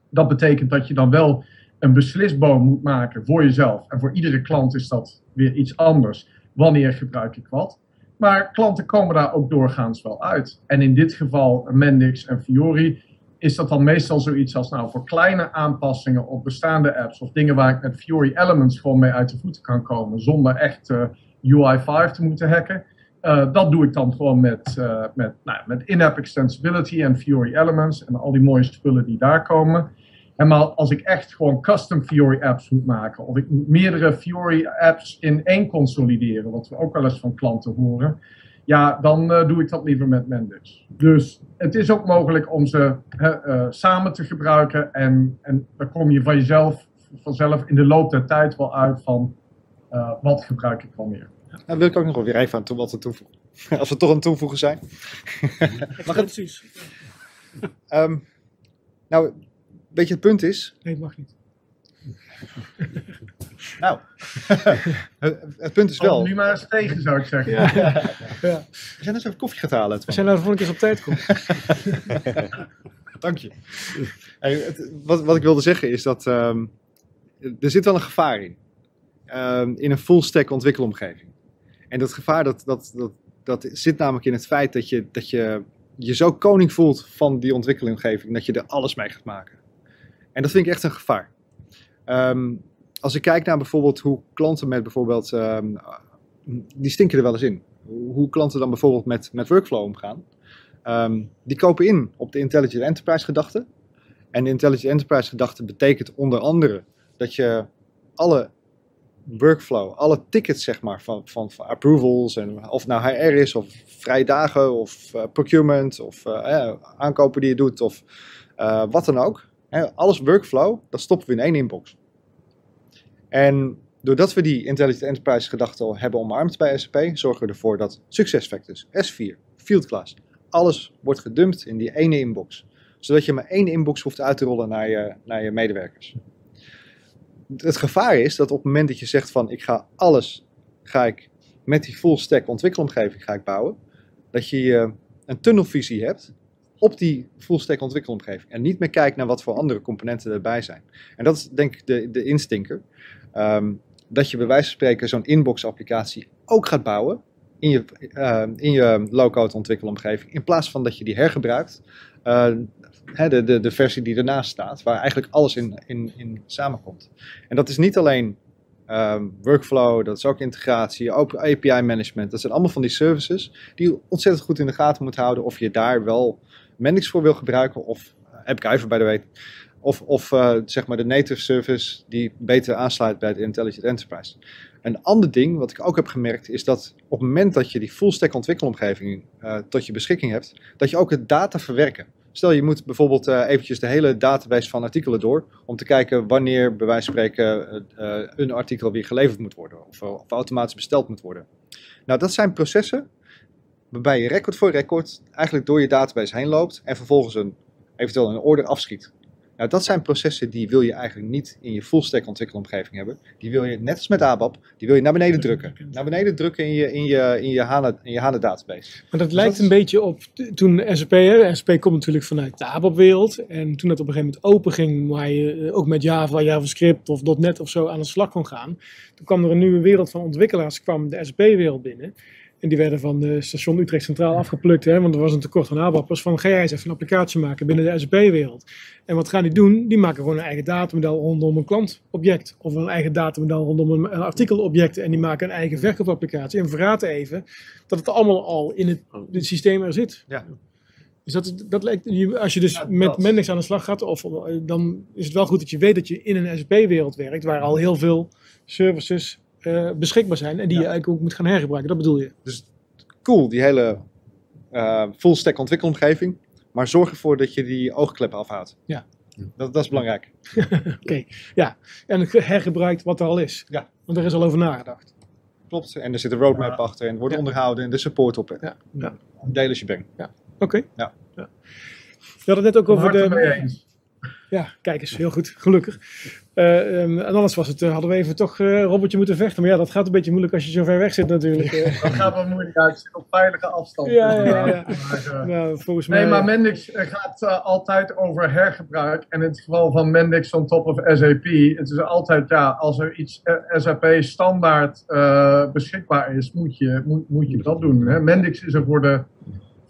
Dat betekent dat je dan wel een beslisboom moet maken voor jezelf. En voor iedere klant is dat weer iets anders. Wanneer gebruik ik wat? Maar klanten komen daar ook doorgaans wel uit. En in dit geval Mendix en Fiori is dat dan meestal zoiets als nou voor kleine aanpassingen op bestaande apps of dingen waar ik met Fiori Elements gewoon mee uit de voeten kan komen zonder echt uh, UI5 te moeten hacken. eh, dat doe ik dan gewoon met, eh, met, nou, met in-app extensibility en Fiori Elements en al die mooie spullen die daar komen. En maar als ik echt gewoon custom Fiori apps moet maken, of ik moet meerdere Fiori apps in één consolideren, wat we ook wel eens van klanten horen, ja, dan eh, doe ik dat liever met Mendix. Dus het is ook mogelijk om ze hè, samen te gebruiken en, en dan kom je van jezelf, vanzelf in de loop der tijd wel uit van wat gebruik ik wel meer. Dan wil ik ook nog weer even aan wat te toevoegen. Als we toch aan het toevoegen zijn. mag het? Precies. Um, nou, weet je, het punt is. Nee, het mag niet. nou, het, punt is wel. Oh, nu maar eens tegen, zou ik zeggen. Ja. ja. We zijn dus even koffie gaan halen. We zijn nou de volgende keer op tijd komen. Dank je. het, wat, wat ik wilde zeggen is dat um, er zit wel een gevaar in. Um, in een full stack ontwikkelomgeving. En dat gevaar dat, dat, dat, dat zit namelijk in het feit dat je, dat je je zo koning voelt van die ontwikkelomgeving dat je er alles mee gaat maken. En dat vind ik echt een gevaar. Ehm, als ik kijk naar bijvoorbeeld hoe klanten met bijvoorbeeld, um, die stinken er wel eens in. Hoe klanten dan bijvoorbeeld met, met workflow omgaan. Um, die kopen in op de Intelligent Enterprise gedachte. En de Intelligent Enterprise gedachte betekent onder andere dat je alle workflow, alle tickets zeg maar, van, van, approvals, en of nou HR is, of vrije dagen, of uh, procurement, of uh, aankopen die je doet, of wat dan ook. Alles workflow, dat stoppen we in één inbox. En doordat we die Intelligent Enterprise gedachte al hebben omarmd bij SAP, zorgen we ervoor dat SuccessFactors, S4, Fieldglass, alles wordt gedumpt in die ene inbox. Zodat je maar één inbox hoeft uit te rollen naar je, naar je medewerkers het gevaar is dat op het moment dat je zegt van ik ga alles, ga ik met die full stack ontwikkelomgeving ga ik bouwen, dat je een tunnelvisie hebt op die full stack ontwikkelomgeving. En niet meer kijkt naar wat voor andere componenten erbij zijn. En dat is denk ik de, de instinker. Um, dat je bij wijze van spreken zo'n inbox applicatie ook gaat bouwen in je, uh, in je low-code ontwikkelomgeving. In plaats van dat je die hergebruikt uh, de, de, de versie die ernaast staat, waar eigenlijk alles in, in, in samenkomt. En dat is niet alleen um, workflow, dat is ook integratie, ook API management. Dat zijn allemaal van die services die je ontzettend goed in de gaten moet houden of je daar wel Mendix voor wil gebruiken of AppGyver by the way. Of, of uh, zeg maar de native service die beter aansluit bij de Intelligent Enterprise. Een ander ding wat ik ook heb gemerkt is dat op het moment dat je die full stack ontwikkelomgeving uh, tot je beschikking hebt, dat je ook het data verwerken. Stel je moet bijvoorbeeld uh, eventjes de hele database van artikelen door om te kijken wanneer bij wijze van spreken uh, een artikel weer geleverd moet worden of, of, automatisch besteld moet worden. Nou, dat zijn processen waarbij je record voor record eigenlijk door je database heen loopt en vervolgens een, eventueel een order afschiet. Nou, dat zijn processen die wil je eigenlijk niet in je full stack ontwikkelomgeving hebben. Die wil je, net als met ABAP, die wil je naar beneden drukken. Naar beneden drukken in je, in je, in je, HANA, in je HANA database. Maar dat lijkt een beetje op toen SAP, hè, SAP komt natuurlijk vanuit de ABAP wereld. En toen het op een gegeven moment open ging, waar je ook met Java, JavaScript of .NET of zo aan de slag kon gaan. Toen kwam er een nieuwe wereld van ontwikkelaars, kwam de SAP wereld binnen. En die werden van de station Utrecht Centraal afgeplukt, hè, want er was een tekort aan ABAP'ers. Van ga jij eens even een applicatie maken binnen de SAP-wereld. En wat gaan die doen? Die maken gewoon een eigen datamodel rondom een klantobject. Of een eigen datamodel rondom een, artikelobject. En die maken een eigen verkoopapplicatie. En verraten even dat het allemaal al in het, het systeem er zit. Ja. Dus dat, dat lijkt, als je dus met Mendix aan de slag gaat, of, dan is het wel goed dat je weet dat je in een SAP-wereld werkt, waar al heel veel services uh, beschikbaar zijn en die je eigenlijk ook moet gaan hergebruiken. Dat bedoel je? Dus cool, die hele uh, full stack ontwikkelomgeving. Maar zorg ervoor dat je die oogkleppen afhoudt. Ja. Dat, dat is belangrijk. Oké, okay. ja. En hergebruikt wat er al is. Ja. Want er is al over nagedacht. Klopt. En er zit een roadmap achter en wordt ja. onderhouden en de support op. Ja. ja. Deel als je bent. Ja. Oké. Okay. Ja. ja. Je had het net ook over de... Ja, kijk eens, heel goed, gelukkig. Uh, um, en anders was het, uh, hadden we even toch uh, Robertje moeten vechten. Maar ja, dat gaat een beetje moeilijk als je zo ver weg zit natuurlijk. dat gaat wel moeilijk uit, zit op veilige afstand. Ja, ja, ja. maar, nou, volgens mij... Nee, maar Mendix gaat altijd over hergebruik. En in het geval van Mendix on top of SAP, het is altijd, ja, als er iets SAP standaard beschikbaar is, moet je, moet, moet je dat doen. Hè? Mendix is er voor de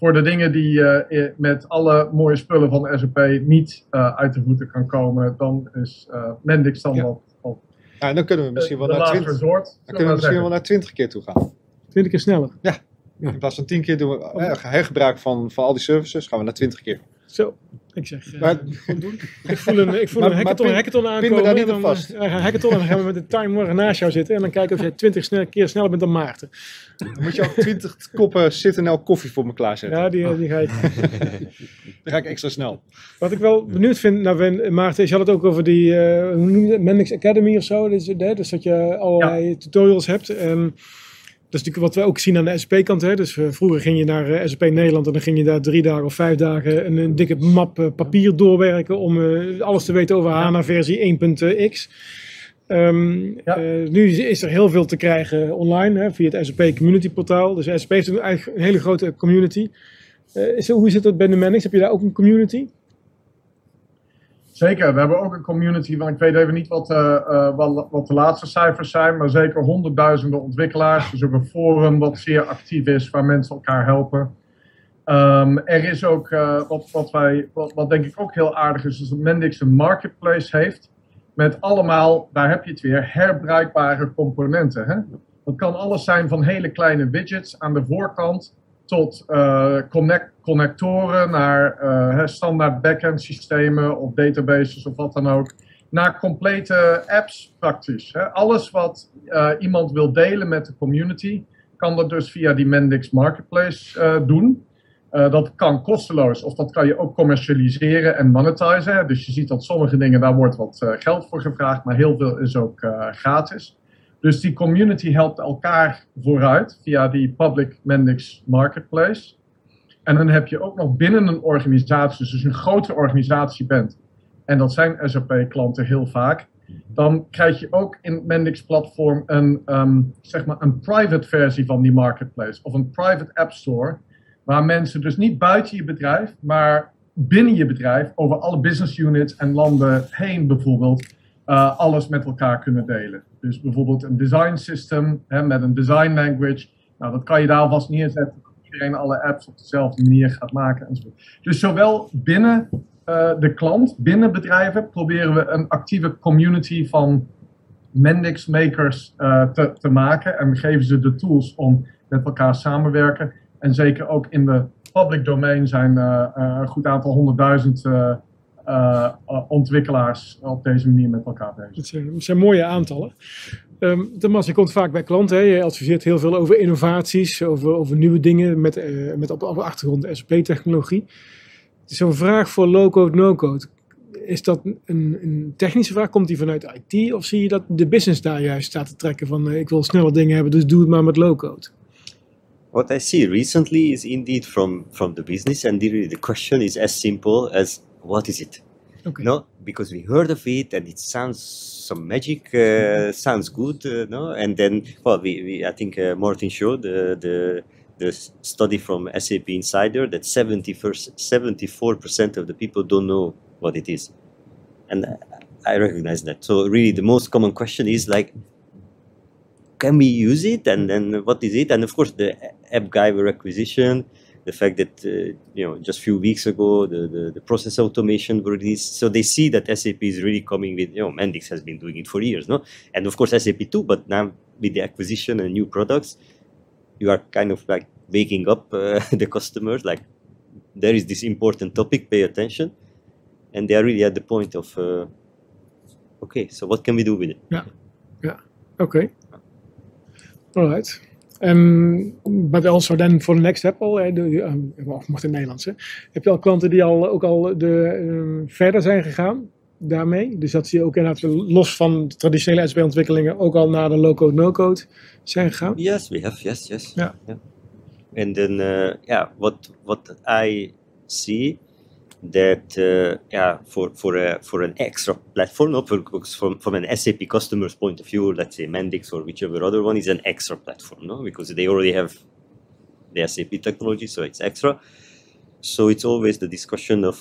voor de dingen die uh, met alle mooie spullen van SAP niet uh, uit de voeten kan komen, dan is uh, Mendix dan ja. wat, wat ja, dan kunnen we misschien wel naar 20, dan kunnen we misschien wel naar 20 keer toe gaan. 20 keer sneller? Ja. Ja. In plaats van 10 keer doen we eh, hergebruik van, van al die services, gaan we naar 20 keer. Zo, ik zeg, eh, Maar- doen. ik voel een, ik voel Maar- een hackathon, pin- hackathon pin me aankomen. daar niet dan, vast. ja, hackathon en dan gaan we met de time morgen naast jou zitten en dan kijken of jij 20 snel, keer sneller bent dan Maarten. Dan moet je ook 20 koppen Citadel koffie voor me klaarzetten. Ja, die, die ga je. Dan ga ik extra snel. Wat ik wel benieuwd vind, nou, ben- Maarten, is je had het ook over die, eh, hoe noem je dat, Mendix Academy of zo. Dus, hè, dus dat je allerlei tutorials hebt. Is natuurlijk wat we ook zien aan de SP-kant. Hè. Dus eh, vroeger ging je naar eh, SP Nederland en dan ging je daar drie dagen of vijf dagen een, een dikke map eh, papier doorwerken om alles te weten over HANA versie 1.x. Ehm, Ja. eh, nu is- er heel veel te krijgen online hè, via het SAP Community Portaal. Dus SAP heeft eigenlijk een hele grote community. Eh, is, hoe zit dat bij de Mendix? Heb je daar ook een community? Zeker, we hebben ook een community, want ik weet even niet wat, eh, eh, wat, wat de laatste cijfers zijn, maar zeker honderdduizenden ontwikkelaars. Dus ook een forum wat zeer actief is, waar mensen elkaar helpen. Ehm, er is ook, eh, wat, wat, wij, wat, wat denk ik ook heel aardig is, is dat Mendix een marketplace heeft met allemaal, daar heb je het weer, herbruikbare componenten. Hè? Dat kan alles zijn van hele kleine widgets aan de voorkant tot eh, connect, connectoren naar hè, standaard backend systemen of databases of wat dan ook. Naar complete apps praktisch. Hè. Alles wat eh, iemand wil delen met de community, kan dat dus via die Mendix Marketplace doen. Dat kan kosteloos of dat kan je ook commercialiseren en monetizen. Dus je ziet dat sommige dingen, daar wordt wat geld voor gevraagd, maar heel veel is ook gratis. Dus die community helpt elkaar vooruit via die Public Mendix Marketplace. En dan heb je ook nog binnen een organisatie, dus als je een grotere organisatie bent, en dat zijn SAP-klanten heel vaak, dan krijg je ook in het Mendix-platform een, ehm, zeg maar een private versie van die marketplace, of een private app store, waar mensen dus niet buiten je bedrijf, maar binnen je bedrijf, over alle business units en landen heen bijvoorbeeld, uh, alles met elkaar kunnen delen. Dus bijvoorbeeld een design system hè, met een design language. Nou, dat kan je daar alvast neerzetten. Dat iedereen alle apps op dezelfde manier gaat maken. Enzovoort. Dus zowel binnen uh, de klant, binnen bedrijven, proberen we een actieve community van Mendix makers uh, te, te maken. En we geven ze de tools om met elkaar samenwerken. En zeker ook in de public domain zijn een goed aantal honderdduizend uh, ontwikkelaars op deze manier met elkaar bezig. Dat zijn, zijn mooie aantallen. Um, Thomas, je komt vaak bij klanten. Hè? Je adviseert heel veel over innovaties, over, over nieuwe dingen met, uh, met op, op de achtergrond SP-technologie. Het is een vraag voor low-code, no-code. Is dat een, een, technische vraag? Komt die vanuit IT? Of zie je dat de business daar juist staat te trekken van uh, ik wil snelle dingen hebben, dus doe het maar met low-code? What I see recently is indeed from, from the business, and the, the question is as simple as what is it? Okay. No, because we heard of it and it sounds some magic, uh, sounds good, uh, no? And then, well, we, we I think uh, Martin showed the, the the study from SAP Insider that 74 percent of the people don't know what it is, and I recognize that. So really, the most common question is like, can we use it, and then what is it? And of course, the AppGyver acquisition the fact that uh, you know just a few weeks ago the, the, the, process automation were released. So they see that SAP is really coming with you know Mendix has been doing it for years no? And of course SAP too but now with the acquisition and new products you are kind of like waking up uh, the customers like there is this important topic pay attention. And they are really at the point of uh, okay so what can we do with it? Yeah. Yeah. Okay. All right Um, but also then for the next step al, hè, de, um, of mocht in het Nederlands, hè, heb je al klanten die al, ook al de, um, verder zijn gegaan daarmee? Dus dat zie je ook inderdaad los van de traditionele SB-ontwikkelingen ook al naar de low-code, no-code zijn gegaan? Yes, we have, yes, yes. Yeah. yeah. And then, uh, yeah, what, what I see that uh, yeah for for a for an extra platform no, for, from from an SAP customer's point of view let's say Mendix or whichever other one is an extra platform no because they already have the SAP technology so it's extra. So it's always the discussion of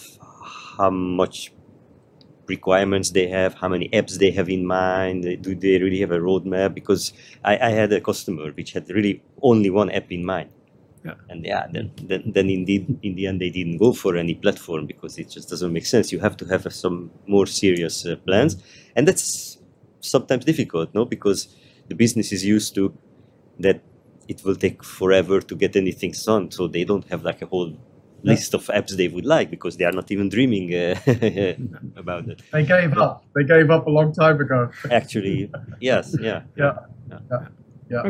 how much requirements they have how many apps they have in mind do they really have a roadmap? Because I, I had a customer which had really only one app in mind yeah. And yeah, then, then, then indeed, in the end, they didn't go for any platform because it just doesn't make sense. You have to have some more serious uh, plans, and that's sometimes difficult, no? Because the business is used to that it will take forever to get anything done. So they don't have like a whole list of apps they would like because they are not even dreaming uh, about it. They gave up. They gave up a long time ago. Actually, yes, yeah. Yeah.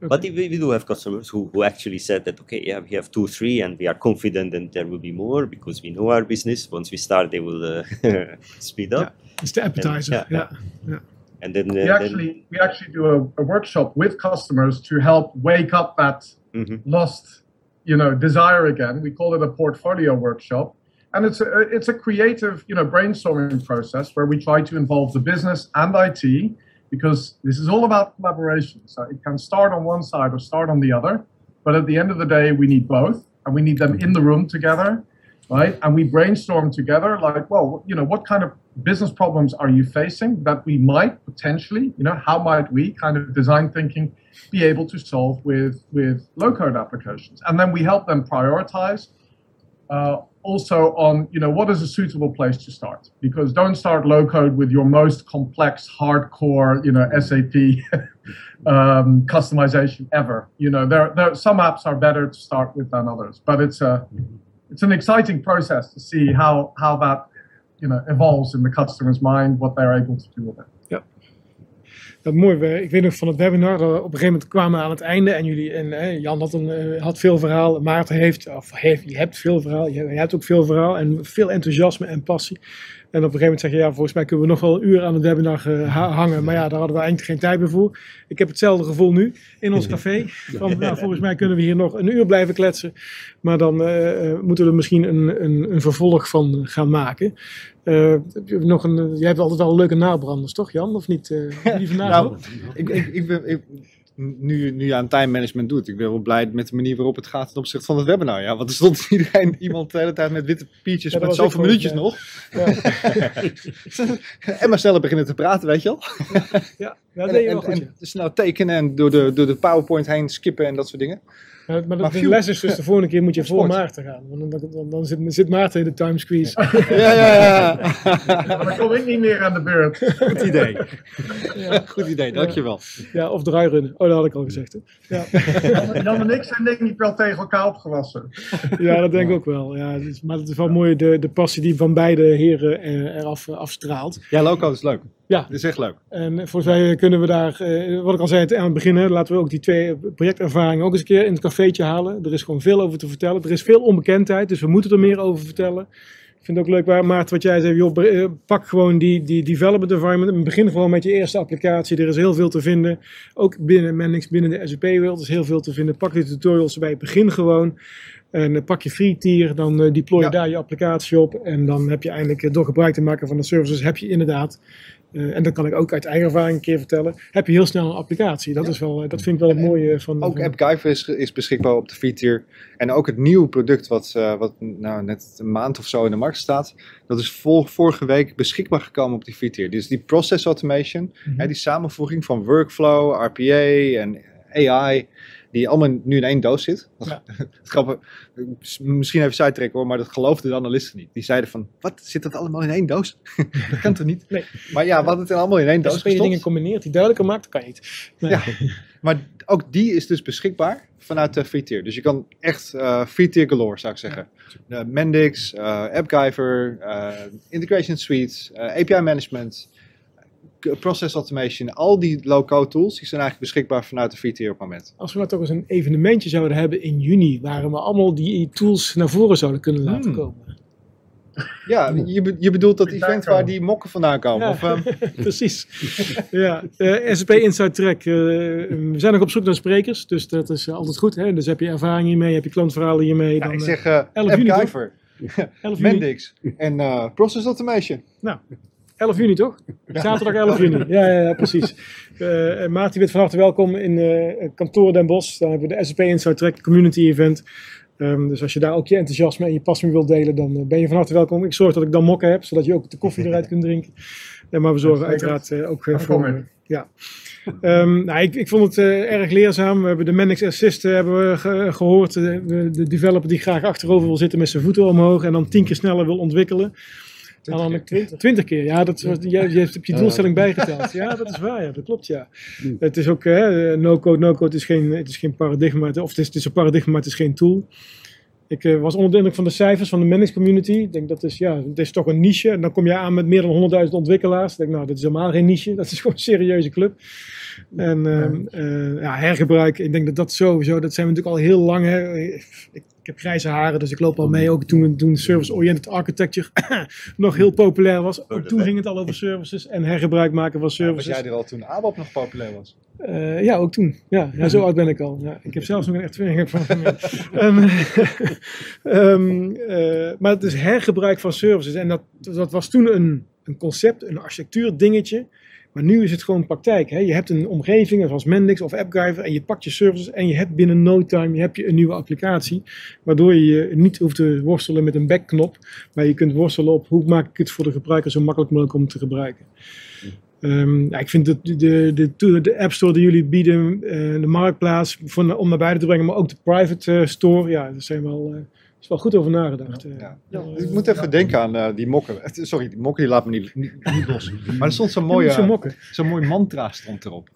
Oké. But we, we do have customers who, who actually said that, okay, yeah, we have two, three, and we are confident that there will be more because we know our business. Once we start, they will uh, speed up. Dat is de appetizer. Ja, Ja. ja. And then, uh, We then actually we actually do a, a workshop with customers to help wake up that Mhm. lost, you know, desire again. We call it a portfolio workshop, and it's a it's a creative, you know, brainstorming process where we try to involve the business and IT because this is all about collaboration. So it can start on one side or start on the other, but at the end of the day, we need both, and we need them in the room together, right? And we brainstorm together, like, well, you know, what kind of business problems are you facing that we might potentially, you know, how might we kind of design thinking be able to solve with with low code applications, and then we help them prioritize. Uh, also on you know what is a suitable place to start? Because don't start low code with your most complex hardcore you know sap um, customization ever. You know there, there some apps are better to start with than others but it's a it's an exciting process to see how how that you know evolves in the customer's mind what they're able to do with it Dat mooi. Ik weet nog van het webinar, we op een gegeven moment kwamen we aan het einde en jullie, en eh, Jan had, een, eh, had veel verhaal, Maarten heeft, of heeft, je hebt veel verhaal, je hebt ook veel verhaal en veel enthousiasme en passie. En op een gegeven moment zeg je, ja, volgens mij kunnen we nog wel een uur aan het webinar eh, ha- hangen, maar ja, daar hadden we eigenlijk geen tijd meer voor. Ik heb hetzelfde gevoel nu in ons café, van, nou, volgens mij kunnen we hier nog een uur blijven kletsen, maar dan eh, eh, moeten we er misschien een, een, een vervolg van gaan maken. Nog een, jij hebt altijd wel leuke nabranders, toch Jan? Of niet? Die vandaag Nou, ik, ik, ik ben, ik, nu, nu je aan time management doet, ik ben wel blij met de manier waarop het gaat ten opzichte van het webinar. Ja, want er stond iedereen, iemand de hele tijd met witte piertjes Ja, met zoveel minuutjes nog. Ja. en maar sneller beginnen te praten, weet je wel. Ja, dat deed je en, wel goed. en snel tekenen en door de, door de PowerPoint heen skippen en dat soort dingen. Ja. Maar, maar de, maar de viel- les is dus de volgende keer moet je voor. Maarten gaan. Want dan, dan, dan zit, zit Maarten in de time squeeze. Ja, ja, ja. maar dan kom ik niet meer aan de beurt Goed idee. Ja. Goed idee, dankjewel. ja, of draairunnen. Oh, dat had ik al gezegd. Hè. Ja. Jan, Jan en ik zijn denk ik wel tegen elkaar opgewassen ja, dat denk ik ook wel. Ja, maar het is wel mooi de, de passie die van beide heren eh, eraf eh, afstraalt. Ja, loco is leuk. Ja. Dat is echt leuk. En volgens mij kunnen we daar, eh, wat ik al zei aan het begin, laten we ook die twee projectervaringen ook eens een keer in het cafeetje halen. Er is gewoon veel over te vertellen. Er is veel onbekendheid, dus we moeten er meer over vertellen. Ik vind het ook leuk, waar, Maarten, wat jij zei, joh, eh, pak gewoon die, die development environment en begin gewoon met je eerste applicatie. Er is heel veel te vinden, ook binnen Mendix, binnen de SAP-wereld is heel veel te vinden. Pak die tutorials erbij, begin gewoon. En eh, pak je free tier, dan eh, deploy je Ja. daar je applicatie op. En dan heb je eindelijk, door gebruik te maken van de services, heb je inderdaad eh, en dat kan ik ook uit eigen ervaring een keer vertellen. Heb je heel snel een applicatie. Dat, is wel, eh, dat vind ik wel het mooie van. Ook van- AppGyver is, is beschikbaar op de tier. En ook het nieuwe product wat, eh, wat nou, net een maand of zo in de markt staat. Dat is vol, vorige week beschikbaar gekomen op die tier. Dus die process automation, Mhm. hè, die samenvoeging van workflow, RPA en AI. Die allemaal nu in één doos zit. Ja. Het grappige, misschien even zijtrekken hoor, maar dat geloofden de analisten niet. Die zeiden van, wat, zit dat allemaal in één doos? dat kan toch niet? Nee. Maar ja, wat het allemaal in één doos Als je dingen combineert die duidelijker maakt, kan je niet. Nee. Ja. Maar ook die is dus beschikbaar vanuit de free tier. Dus je kan echt eh free tier galore, zou ik zeggen. Eh, Mendix, eh AppGyver, eh, Integration Suite, eh, API Management, Process Automation. Al die low-code tools die zijn eigenlijk beschikbaar vanuit de tier op het moment. Als we nou toch eens een evenementje zouden hebben in juni, waar we allemaal die tools naar voren zouden kunnen laten Hmm. komen. Ja, je, be- je bedoelt dat event waar die mokken vandaan komen? Ja. Of, ehm, Precies. ja, eh SAP Inside Track. eh, we zijn nog op zoek naar sprekers, dus dat is eh, altijd goed. Hè? Dus heb je ervaring hiermee, heb je klantverhalen hiermee. ja, dan, ik zeg eh 11 juni, AppGyver, 11 juni. Mendix en eh, Process Automation. 11 juni toch? Zaterdag 11 juni. Ja, ja, ja precies. Eh uh, Maarten, je bent van harte welkom in eh, kantoor Den Bosch. Dan hebben we de SAP Inside Track Community Event. Um, dus als je daar ook je enthousiasme en je passie wilt delen, dan uh, ben je van harte welkom. Ik zorg dat ik dan mokken heb, zodat je ook de koffie eruit kunt drinken. Ja, maar we zorgen uiteraard uh, ook Dan voor... ja. Um, nou, ik, ik, vond het uh, erg leerzaam. We hebben de Mendix Assist uh, hebben we ge gehoord. De, de, developer die graag achterover wil zitten met zijn voeten omhoog en dan tien keer sneller wil ontwikkelen. En dan ook 20, 20 keer. Ja, dat was, je, je hebt je doelstelling bijgeteld. Ja, dat is waar. Ja, dat klopt. Ja. Het is ook no-code, no-code is geen, het is geen paradigma. Of het is, het is een paradigma, maar het is geen tool. Ik uh, was onder de indruk van de cijfers van de managed community. Ik denk dat is, ja, het is toch een niche. En dan kom je aan met meer dan 100.000 ontwikkelaars. Ik denk, nou, dat is helemaal geen niche. Dat is gewoon een serieuze club. En uh, ja, hergebruik, ik denk dat dat sowieso, dat zijn we natuurlijk al heel lang. Hè. Ik heb grijze haren, dus ik loop al mee. Ook toen, toen service-oriented architecture nog heel populair was. Ook toen ging het al over services en hergebruik maken van services. Ja, was jij er al toen ABAP nog populair was? Uh, ja, ook toen. Ja, ja, zo oud ben ik al. Ja, ik heb zelfs nog een echt twinning van. um, um, uh, maar het is hergebruik van services. En dat, dat was toen een, een concept, een architectuur dingetje. Maar nu is het gewoon praktijk. Hè? Je hebt een omgeving zoals Mendix of AppGyver en je pakt je services en je hebt binnen no time je hebt je een nieuwe applicatie. Waardoor je niet hoeft te worstelen met een backknop, maar je kunt worstelen op hoe maak ik het voor de gebruiker zo makkelijk mogelijk om te gebruiken. Um, ja, ik vind de, de, de, de, App Store die jullie bieden, uh, de marktplaats voor, om naar buiten te brengen, maar ook de private uh, store, ja, dat zijn wel... Uh, is wel goed over nagedacht. Ja. Ja. ik moet even denken aan uh, die mokken. Sorry, die mokken die laat me niet, niet, niet los. Maar er stond zo'n mooie, zo'n zo mooi mantra stond erop.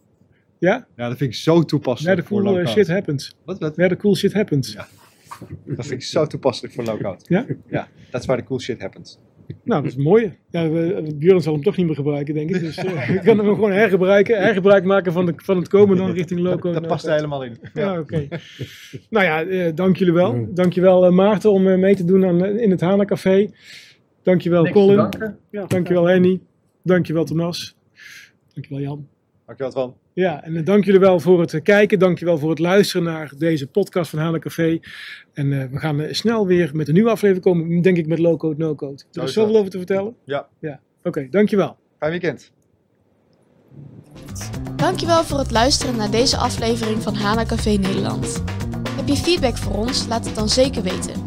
Ja? Ja, dat vind ik zo toepasselijk Where the cool voor shit happens. Wat? wat? Where the cool shit happens. Ja. Dat vind ik zo toepasselijk voor low-code. Ja? Ja, that's where the cool shit happens. Nou, dat is mooi. Ja, Björn zal hem toch niet meer gebruiken, denk ik. Dus uh, ik kan hem gewoon hergebruiken. Hergebruik maken van, de, van het komen dan richting loco. Dat, dat past er helemaal in. Ja, ja oké. Okay. nou ja, uh, dank jullie wel. Dank je wel uh, Maarten om mee te doen aan, in het Hana Café. Dank je wel Colin. Dank je wel Henny. Dank je wel Thomas. Dank je wel Jan. Dank je wel Twan. Ja, en dank jullie wel voor het kijken. Dank je wel voor het luisteren naar deze podcast van Hana Café. En uh, we gaan snel weer met een nieuwe aflevering komen, denk ik, met Low Code, No Code. Er is zoveel over te vertellen. Ja. ja. Oké, okay, dankjewel. Fijn weekend. Dankjewel voor het luisteren naar deze aflevering van Hana Café Nederland. Heb je feedback voor ons? Laat het dan zeker weten.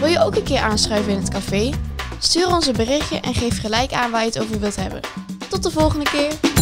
Wil je ook een keer aanschuiven in het café? Stuur ons een berichtje en geef gelijk aan waar je het over wilt hebben. Tot de volgende keer!